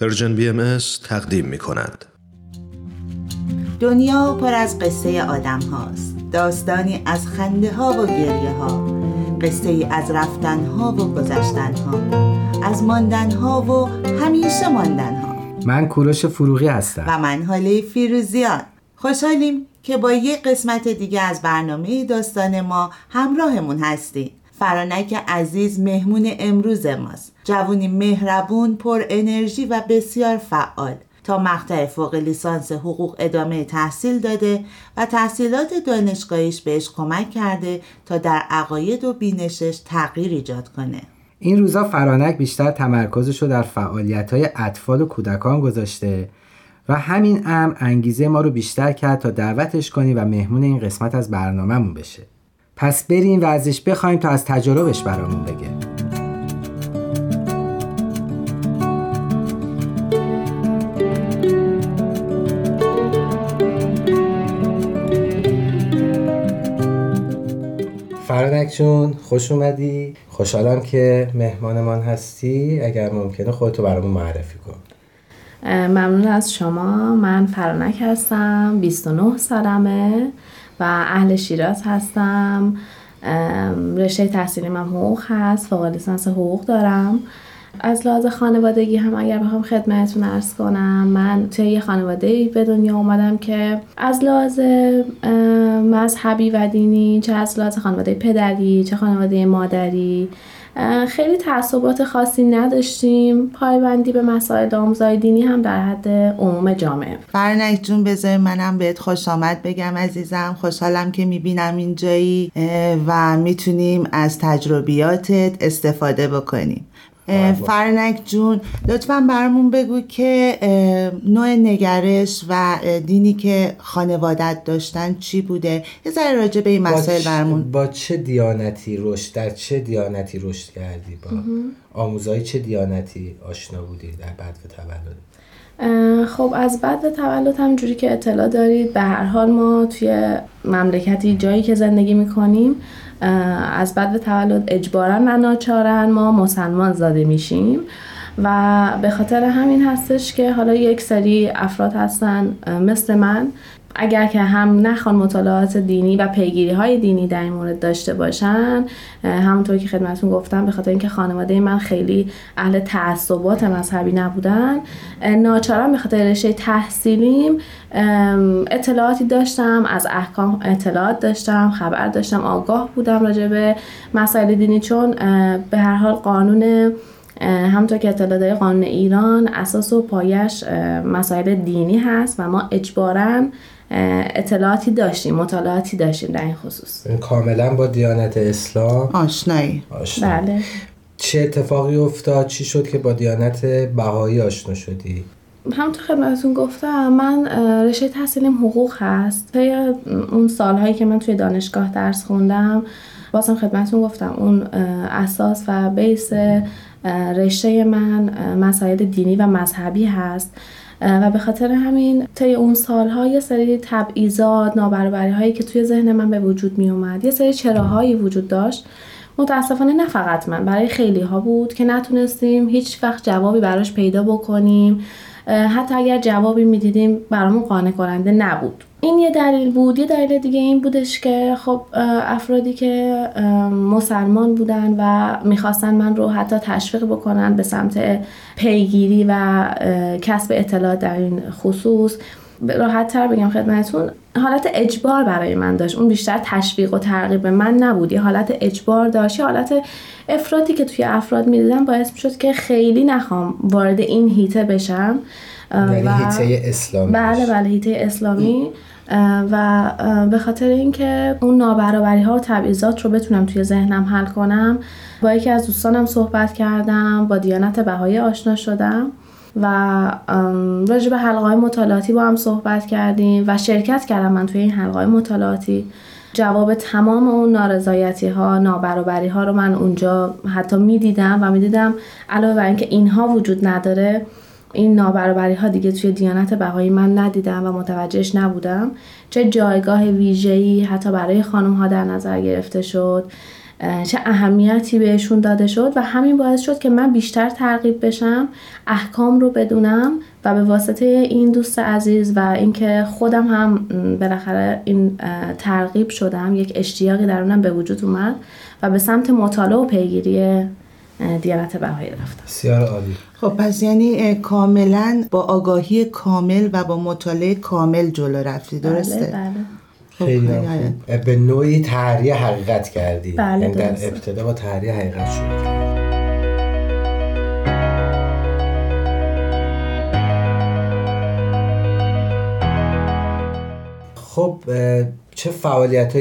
Persian BMS تقدیم می کند. دنیا پر از قصه آدم هاست. داستانی از خنده ها و گریه ها. قصه ای از رفتن ها و گذشتن ها. از ماندن ها و همیشه ماندن ها. من کوروش فروغی هستم. و من هاله فیروزیان. خوشحالیم که با یک قسمت دیگه از برنامه داستان ما همراهمون هستید فرانک عزیز مهمون امروز ماست. جوونی مهربون پر انرژی و بسیار فعال. تا مقطع فوق لیسانس حقوق ادامه تحصیل داده و تحصیلات دانشگاهیش بهش کمک کرده تا در عقاید و بینشش تغییر ایجاد کنه. این روزا فرانک بیشتر تمرکزش رو در فعالیت های اطفال و کودکان گذاشته و همین امر انگیزه ما رو بیشتر کرد تا دعوتش کنیم و مهمون این قسمت از برنامهمون بشه. پس بریم و ازش بخوایم تا از تجربش برامون بگه. فرانک جون خوش اومدی. خوشحالم که مهمانمان هستی. اگر ممکنه خودتو برامون معرفی کن. ممنون از شما. من فرانک هستم 29 سالمه و اهل شیراز هستم. رشته تحصیلی من حقوق هست. فوق لیسانس حقوق دارم. از لحاظ خانوادگی هم اگر بخوام خدمتتون ارز کنم من توی یه خانواده به دنیا اومدم که از لحاظ مذهبی و دینی چه از لحاظ خانواده پدری چه خانواده مادری خیلی تعصبات خاصی نداشتیم. پایبندی به مسائل آموزه‌های دینی هم در حد عموم جامعه. فرانک جون بذار منم بهت خوش آمد بگم عزیزم. خوشحالم که می‌بینم اینجایی و می‌تونیم از تجربیاتت استفاده بکنیم. فرانک جون لطفا برامون بگو که نوع نگرش و دینی که خانوادت داشتن چی بوده؟ یه ذره راجع به این مسائل برامون. با چه دیانتی رشد در چه دیانتی رشد کردی؟ با آموزهای چه دیانتی آشنا بودی در بعد تولد خب از بعد تولد هم جوری که اطلاع دارید به هر حال ما توی مملکتی جایی که زندگی می‌کنیم از به تولد اجبارا و ناچارن ما مسلمان زاده میشیم و به خاطر همین هستش که حالا یک سری افراد هستن مثل من اگر که هم نخوان مطالعات دینی و پیگیری های دینی در این مورد داشته باشن همونطور که خدمتون گفتم به خاطر اینکه خانواده من خیلی اهل تعصبات مذهبی نبودن ناچارم به خاطر رشته تحصیلیم اطلاعاتی داشتم از احکام اطلاعات داشتم خبر داشتم آگاه بودم راجع به مسائل دینی چون به هر حال قانون همونطور که اطلاع قانون ایران اساس و پایش مسائل دینی هست و ما اجباراً اطلاعاتی داشتیم مطالعاتی داشتیم در این خصوص. کاملا با دیانت اسلام. آشنایی. بله. چه اتفاقی افتاد؟ چی شد که با دیانت بهایی آشنا شدی؟ همونطور خدمتتون گفتم من رشته تحصیلیم حقوق هست. طی اون سالهایی که من توی دانشگاه درس خوندم بازم خدمتتون گفتم اون اساس و بیس رشته من مسائل دینی و مذهبی هست. و به خاطر همین طی اون سالها یه سری تبعیضات نابرابری هایی که توی ذهن من به وجود می اومد یه سری چراهایی وجود داشت. متاسفانه نه فقط من برای خیلی ها بود که نتونستیم هیچ وقت جوابی براش پیدا بکنیم. حتی اگر جوابی می‌دیدیم برامون قانع کننده نبود. این یه دلیل بود. یه دلیل دیگه این بودش که خب افرادی که مسلمان بودن و می‌خواستن من رو حتی تشویق بکنن به سمت پیگیری و کسب اطلاعات در این خصوص راحت تر بگم خدمتتون حالت اجبار برای من داشت. اون بیشتر تشویق و ترغیب من نبود. یه حالت اجبار داشت یه حالت افراطی که توی افراد می‌دیدم باعث می‌شد که خیلی نخوام وارد این هیته بشم. یعنی هیته اسلامی. بله بله هیته اسلامی. و به خاطر اینکه اون نابرابری ها و تبعیضات رو بتونم توی ذهنم حل کنم با یکی از دوستانم صحبت کردم با دیانت بهایی آشنا شدم. و راجع به حلقه های مطالعاتی با هم صحبت کردیم و شرکت کردم من توی این حلقه مطالعاتی. جواب تمام اون نارضایتی ها نابرابری ها رو من اونجا حتی می‌دیدم و می‌دیدم علاوه بر اینکه اینها وجود نداره این نابرابری ها دیگه توی دیانت بهایی من ندیدم و متوجهش نبودم. چه جایگاه ویژه‌ای حتی برای خانم ها در نظر گرفته شد. چه اهمیتی بهشون داده شد و همین باعث شد که من بیشتر ترغیب بشم احکام رو بدونم و به واسطه این دوست عزیز و اینکه خودم هم بالاخره این ترغیب شدم یک اشتیاقی درونم به وجود اومد و به سمت مطالعه و پیگیری دیانت بهایی رفتم. بسیار عالی. خب پس یعنی کاملا با آگاهی کامل و با مطالعه کامل جلو رفتی درسته؟ بله بله. خیلی خیلی خوب. به نوعی تحریه حقیقت کردی بله، یعنی در. ابتدا با تحریه حقیقت کردی. خب چه فعالیت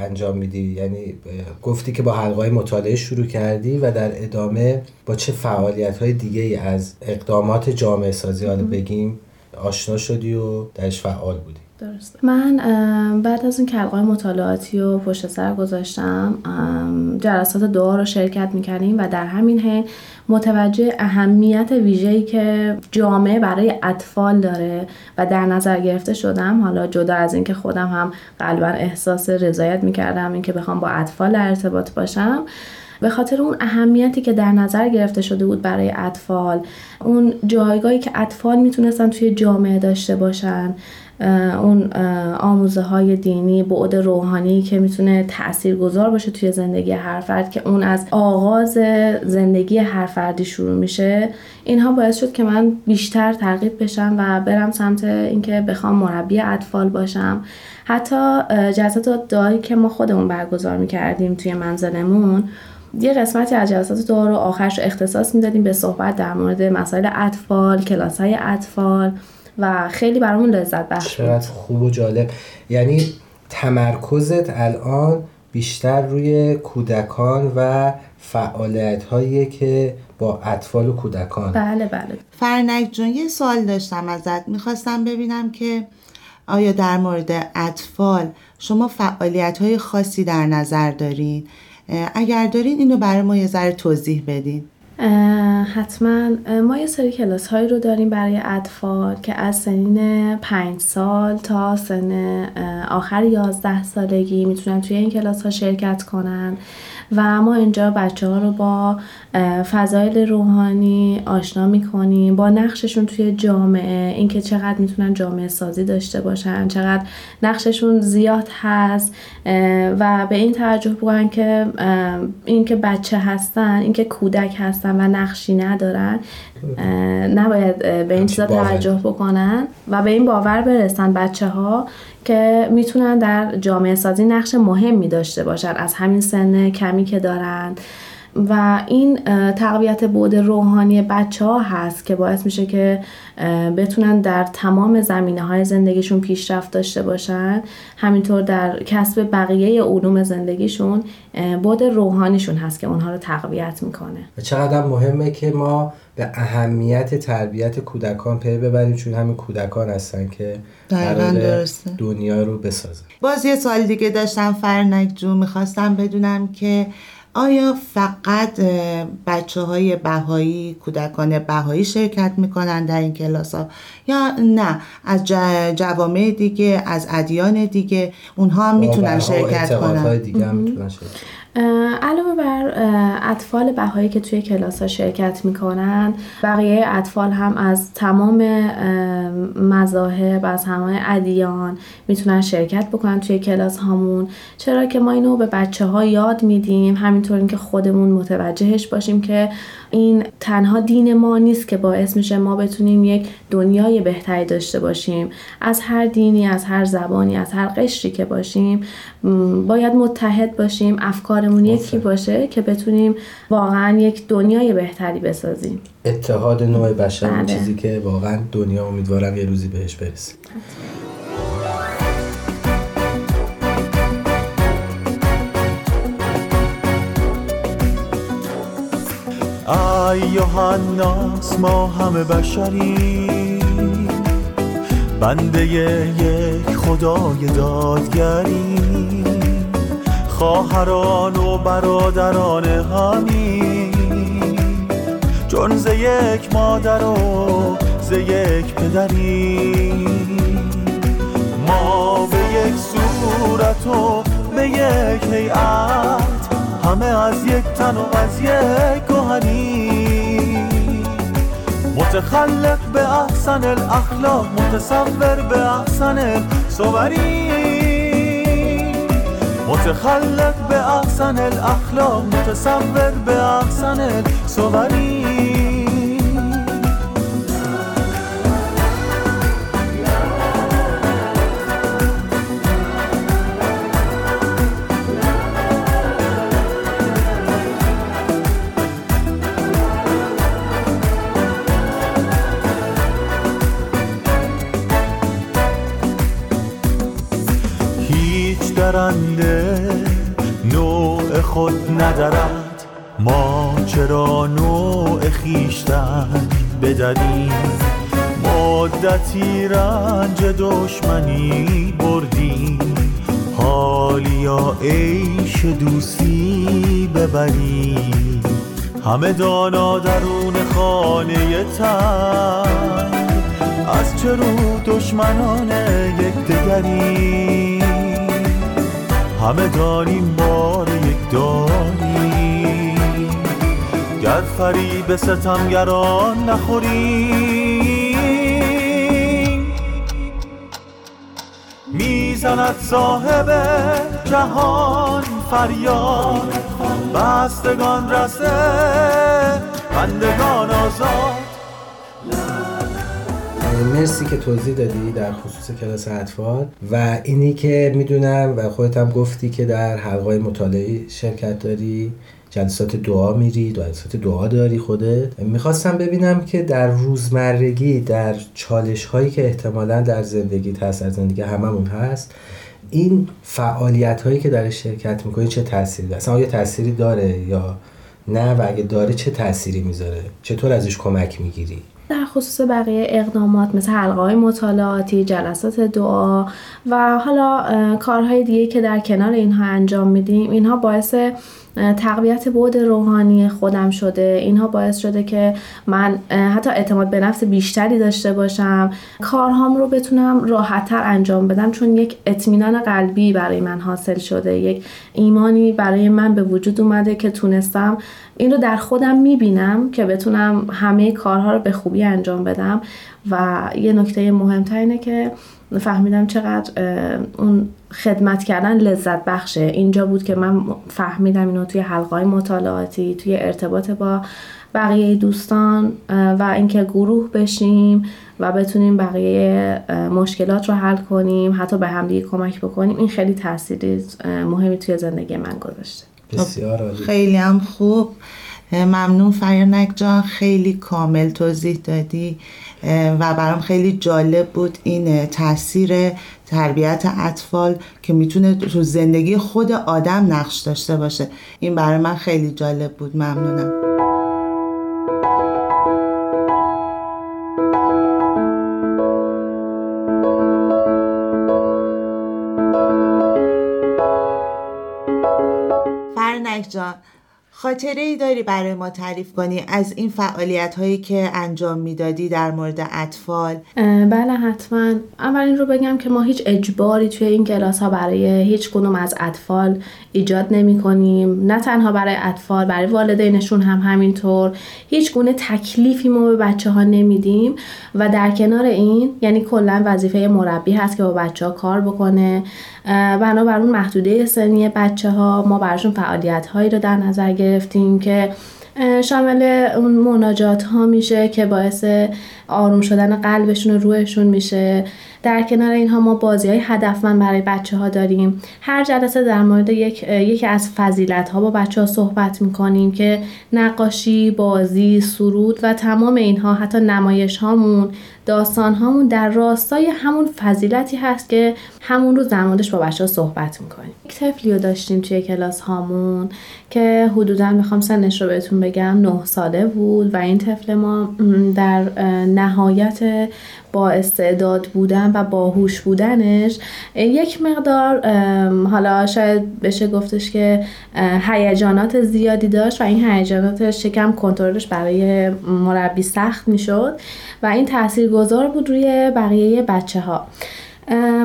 انجام میدی؟ یعنی گفتی که با حلقه های مطالعه شروع کردی و در ادامه با چه فعالیت های دیگه ای از اقدامات جامعه سازی حالا بگیم آشنا شدی و درش فعال بودی درسته. من بعد از این کلقای مطالعاتی و پشت سر گذاشتم جلسات دعا رو شرکت می‌کردیم و در همین حین متوجه اهمیت ویژه‌ای که جامعه برای اطفال داره و در نظر گرفته شدم. حالا جدا از اینکه خودم هم قلبا احساس رضایت می‌کردم اینکه بخوام با اطفال در ارتباط باشم. به خاطر اون اهمیتی که در نظر گرفته شده بود برای اطفال اون جایگاهی که اطفال می‌تونستن توی جامعه داشته باشن اون آموزه های دینی بعد روحانی که می‌تونه تأثیر گذار باشه توی زندگی هر فرد که اون از آغاز زندگی هر فردی شروع میشه. اینها باعث شد که من بیشتر ترغیب بشم و برم سمت اینکه بخوام مربی اطفال باشم. حتی جلسات دعایی که ما خودمون برگزار می‌کردیم توی منزلمون یه قسمتی از جلسات دعا رو آخرش اختصاص می‌دادیم به صحبت در مورد مسائل اطفال کلاس های اطفال. و خیلی برامون لذت بخش بود. چقدر خوب و جالب. یعنی تمرکزت الان بیشتر روی کودکان و فعالیت هایی که با اطفال و کودکان. بله بله. فرنک جون یه سوال داشتم ازت. می‌خواستم ببینم که آیا در مورد اطفال شما فعالیت های خاصی در نظر دارین؟ اگر دارین اینو برای ما یه ذره توضیح بدین. حتما ما یه سری کلاس هایی رو داریم برای اطفال که از سنین پنج سال تا سن آخر یازده سالگی می‌تونن توی این کلاس ها شرکت کنن. و ما اینجا بچه ها رو با فضایل روحانی آشنا می‌کنیم با نقششون توی جامعه اینکه چقدر می‌تونن جامعه سازی داشته باشن چقدر نقششون زیاد هست و به این توجه بکنن که اینکه بچه هستن اینکه کودک هستن و نقشی ندارن نباید به این چیزا. توجه بکنن و به این باور برسن بچه ها که می‌تونن در جامعه سازی نقش مهمی داشته باشن. از همین سن کمی که دارن. و این تقویت بود روحانی بچه ها هست که باعث میشه که بتونن در تمام زمینه های زندگیشون پیشرفت داشته باشن. همینطور در کسب بقیه علوم زندگیشون بود روحانیشون هست که اونها رو تقویت می‌کنه. و چقدر هم مهمه که ما به اهمیت تربیت کودکان پی ببریم چون همین کودکان هستن که درسته. دنیا رو بسازن. باز یه سوال دیگه داشتم فرنک جون می‌خواستم بدونم که آیا فقط بچه های بهایی کودکان بهایی شرکت می‌کنن در این کلاس ها یا نه از جوامع دیگه از ادیان دیگه اونها هم می‌تونن شرکت کنن؟ دیگه هم می‌تونن شرکت علاوه بر اطفال بهایی که توی کلاس ها شرکت می‌کنن بقیه اطفال هم از تمام اه، مذاهب از همه ادیان می‌تونن شرکت بکنن توی کلاس هامون چرا که ما اینو به بچه ها یاد میدیم؟ همینطور اینکه خودمون متوجهش باشیم که این تنها دین ما نیست که باعث میشه ما بتونیم یک دنیای بهتری داشته باشیم از هر دینی از هر زبانی از هر قشری که باشیم باید متحد باشیم افکارمون یکی. باشه که بتونیم واقعا یک دنیای بهتری بسازیم اتحاد نوع بشر بله. چیزی که واقعا دنیا امیدوارم یه روزی بهش برسه ایها الناس ما همه بشری. بنده یک خدای دادگری. خواهران و برادران همی. چون ز یک مادر و ز یک پدری. ما به یک صورت و به یک هیئت. همه از یک تن و از یک گوهری. متخلق به احسن الاخلاق متصور به احسن الصوری متخلق به احسن الاخلاق متصور به احسن الصوری درنده نوع خود ندارد ما چرا نوع خیشتن بدریم مدتی رنج دشمنی بردیم حالیا عیش دوستی ببریم. همه دانا درون خانه تن از چه رو دشمنان یکدیگری همه داریم بار یک داری گر فریب ستمگران نخوریم. می‌زند صاحب جهان فریاد بستگان رسه بندگان آزاد. مرسی که توضیح دادی در خصوص کلاس اطفال و اینی که می‌دونم و خودت هم گفتی که در حلقای مطالعه شرکت داری جلسات دعا میری جلسات دعا داری خودت. می‌خواستم ببینم که در روزمرگی در چالش هایی که احتمالا در زندگی هست در زندگی هممون هست این فعالیت هایی که در شرکت می‌کنی چه تأثیری داره؟ اصلا آیا تأثیری داره یا نه؟ و اگه داره چه تأثیری می‌ذاره؟ چطور ازش کمک می‌گیری؟ در خصوص بقیه اقدامات مثل حلقه های مطالعاتی، جلسات دعا و حالا کارهای دیگه که در کنار اینها انجام میدیم اینها باعث تقویت بود روحانی خودم شده. اینها باعث شده که من حتی اعتماد به نفس بیشتری داشته باشم. کارهام رو بتونم راحتتر انجام بدم چون یک اطمینان قلبی برای من حاصل شده. یک ایمانی برای من به وجود اومده که تونستم این رو در خودم می‌بینم که بتونم همه کارها رو به خوبی انجام بدم. و یه نکته مهمتر اینه که فهمیدم چقدر اون خدمت کردن لذت بخشه. اینجا بود که من فهمیدم اینو توی حلقای مطالعاتی توی ارتباط با بقیه دوستان و اینکه گروه بشیم و بتونیم بقیه مشکلات رو حل کنیم حتی به همدیگه کمک بکنیم. این خیلی تاثیری مهمی توی زندگی من گذاشته. بسیار عالی. خیلی هم خوب. ممنون فرینک جان خیلی کامل توضیح دادی و برام خیلی جالب بود این تاثیر تربیت اطفال که می‌تونه تو زندگی خود آدم نقش داشته باشه. این برای من خیلی جالب بود. ممنونم. خاطره ای داری برای ما تعریف کنی از این فعالیت هایی که انجام می‌دادی در مورد اطفال؟ بله حتما. اول این رو بگم که ما هیچ اجباری توی این کلاس ها برای هیچ کنوم از اطفال ایجاد نمی کنیم نه تنها برای اطفال برای والدینشون هم همینطور. هیچ گونه تکلیفی ما به بچه ها نمیدیم و در کنار این یعنی کلا وظیفه مربی هست که با بچه ها کار بکنه. بنابر اون محدوده سنی بچه ها ما براشون فعالیت هایی رو در نظر که شامل اون مناجات ها میشه که باعث آروم شدن قلبشون و روحشون میشه. در کنار اینها ما بازی های هدفمند برای بچه ها داریم. هر جلسه در مورد یک یکی از فضیلت ها با بچه ها صحبت می‌کنیم که نقاشی، بازی، سرود و تمام اینها حتی نمایش هامون داستان هامون در راستای همون فضیلتی هست که همون رو زمانش با بچه ها صحبت می‌کنیم. یک طفلی رو داشتیم توی کلاس هامون که حدودا می‌خوام سنش رو بهتون بگم نه ساله بود و این طفل ما در نهایت با استعداد بودن و باهوش بودنش یک مقدار حالا شاید بشه گفتش که هیجانات زیادی داشت و این هیجاناتش شکم کنترلش برای مربی سخت می‌شد و این تاثیر گذار بود روی بقیه بچه ها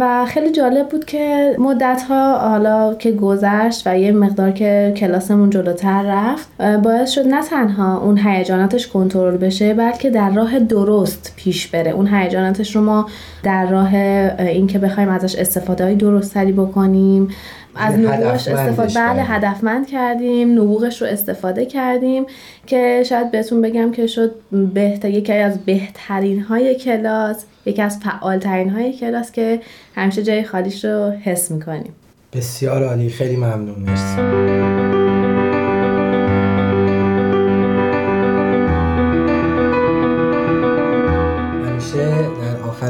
و خیلی جالب بود که مدت ها حالا که گذشت و یه مقدار که کلاسمون جلوتر رفت باعث شد نه تنها اون هیجاناتش کنترل بشه بلکه در راه درست پیش بره. اون هیجاناتش رو ما در راه اینکه بخوایم ازش استفاده های درست بکنیم از نبوغش استفاده بله. هدفمند کردیم نبوغش رو استفاده کردیم که شاید بهتون بگم که شد بهتر یکی از بهترین های کلاس یکی از فعالترین های کلاس که همیشه جای خالیش رو حس می‌کنیم. بسیار عالی خیلی ممنون مرسی.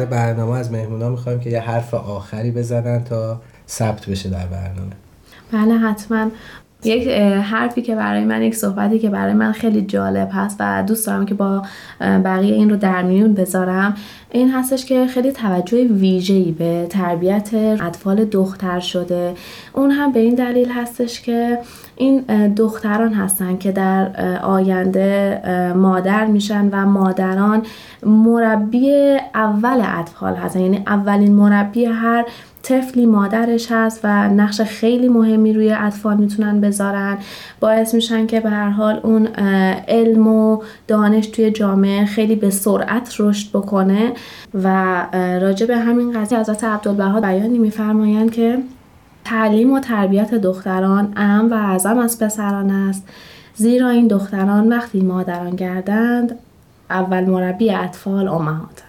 آخر برنامه از مهمونا می‌خوایم که یه حرف آخری بزنن تا ثبت بشه در برنامه. بله حتما. یک حرفی که برای من یک صحبتی که برای من خیلی جالب هست و دوست دارم که با بقیه این رو در میون بذارم. این هستش که خیلی توجه ویژه‌ای به تربیت اطفال دختر شده. اون هم به این دلیل هستش که این دختران هستن که در آینده مادر میشن و مادران مربی اول اطفال هستن. یعنی اولین مربی هر طفلی مادرش هست و نقش خیلی مهمی روی اطفال می‌تونن بذارن. باعث میشن که به هر حال اون علم و دانش توی جامعه خیلی به سرعت رشد بکنه و راجع به همین قضیه حضرت عبدالبها بیانی میفرمایند که تعلیم و تربیت دختران اهم و اعظم از پسران است. زیرا این دختران وقتی مادران گردند اول مربی اطفال امهات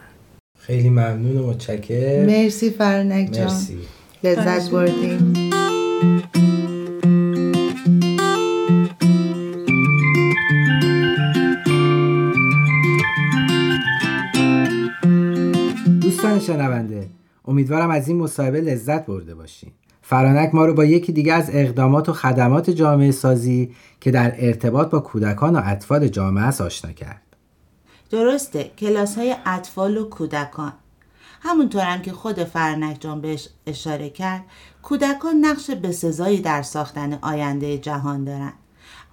خیلی ممنون و متشکر مرسی فرنک جان. مرسی. لذت بردیم. دوستان شنونده امیدوارم از این مصاحبه لذت برده باشین. فرانک ما رو با یکی دیگه از اقدامات و خدمات جامعه سازی که در ارتباط با کودکان و اطفال جامعه است آشنا کرد. درسته کلاس های اطفال و کودکان. همونطورم که خود فرنک جان بهش اشاره کرد کودکان نقش بسزایی در ساختن آینده جهان دارند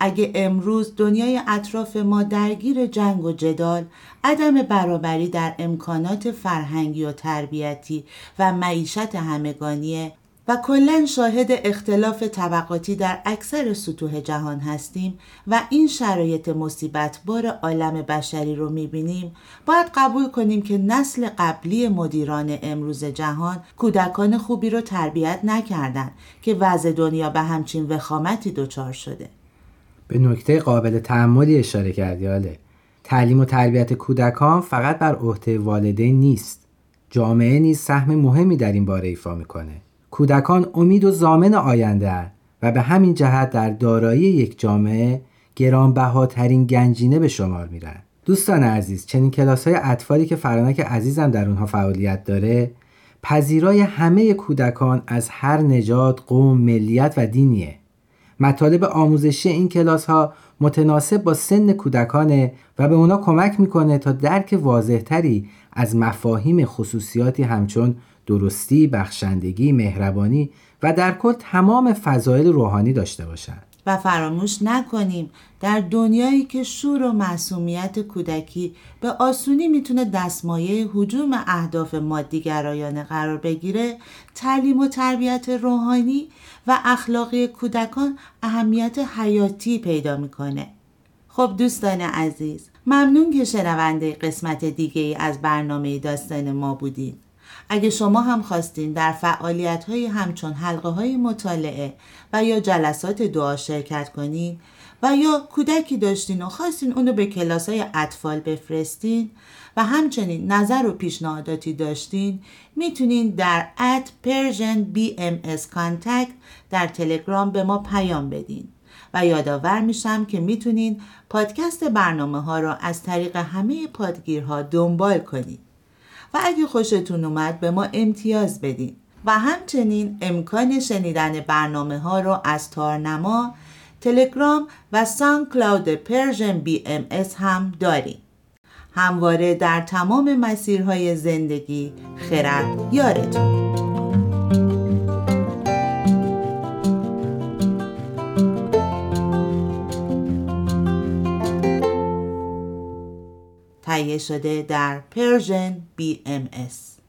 اگه امروز دنیای اطراف ما درگیر جنگ و جدال عدم برابری در امکانات فرهنگی و تربیتی و معیشت همگانی و کلا شاهد اختلاف طبقاتی در اکثر سطوح جهان هستیم و این شرایط مصیبت بار عالم بشری رو می‌بینیم. باید قبول کنیم که نسل قبلی مدیران امروز جهان کودکان خوبی رو تربیت نکردند که وضع دنیا به همچین وخامتی دچار شده. به نکته قابل تعملی اشاره کردی آله. تعلیم و تربیت کودکان فقط بر عهده والدین نیست. جامعه نیز سهم مهمی در این باره ایفا می‌کنه. کودکان امید و زامن آینده و به همین جهت در دارایی یک جامعه گرانبهاترین گنجینه به شمار میرن. دوستان عزیز چنین کلاس های اطفالی که فرانک عزیزم در اونها فعالیت داره پذیرای همه کودکان از هر نژاد، قوم، ملیت و دینیه. مطالب آموزشی این کلاس ها متناسب با سن کودکانه و به اونا کمک می‌کنه تا درک واضحتری از مفاهیم خصوصیاتی همچون درستی، بخشندگی، مهربانی و در کل تمام فضایل روحانی داشته باشند. و فراموش نکنیم در دنیایی که شور و معصومیت کودکی به آسونی می‌تونه دستمایه حجوم اهداف مادیگرایانه قرار بگیره تعلیم و تربیت روحانی و اخلاقی کودکان اهمیت حیاتی پیدا می‌کنه خب دوستان عزیز ممنون که شنونده قسمت دیگه ای از برنامه داستان ما بودید اگه شما هم خواستین در فعالیت های همچون حلقه های مطالعه و یا جلسات دعا شرکت کنین و یا کودکی داشتین و خواستین اونو به کلاس های اطفال بفرستین و همچنین نظر و پیشنهاداتی داشتین می‌تونین در ات Persian BMS Contact در تلگرام به ما پیام بدین. و یادآور میشم که می‌تونین پادکست برنامه ها را از طریق همه پادگیرها دنبال کنید و اگه خوشتون اومد به ما امتیاز بدین و همچنین امکان شنیدن برنامه ها رو از تارنما، تلگرام و SoundCloud Persian BMS هم داریم. همواره در تمام مسیرهای زندگی خرد یارتون تهیه شده در پرژن BMS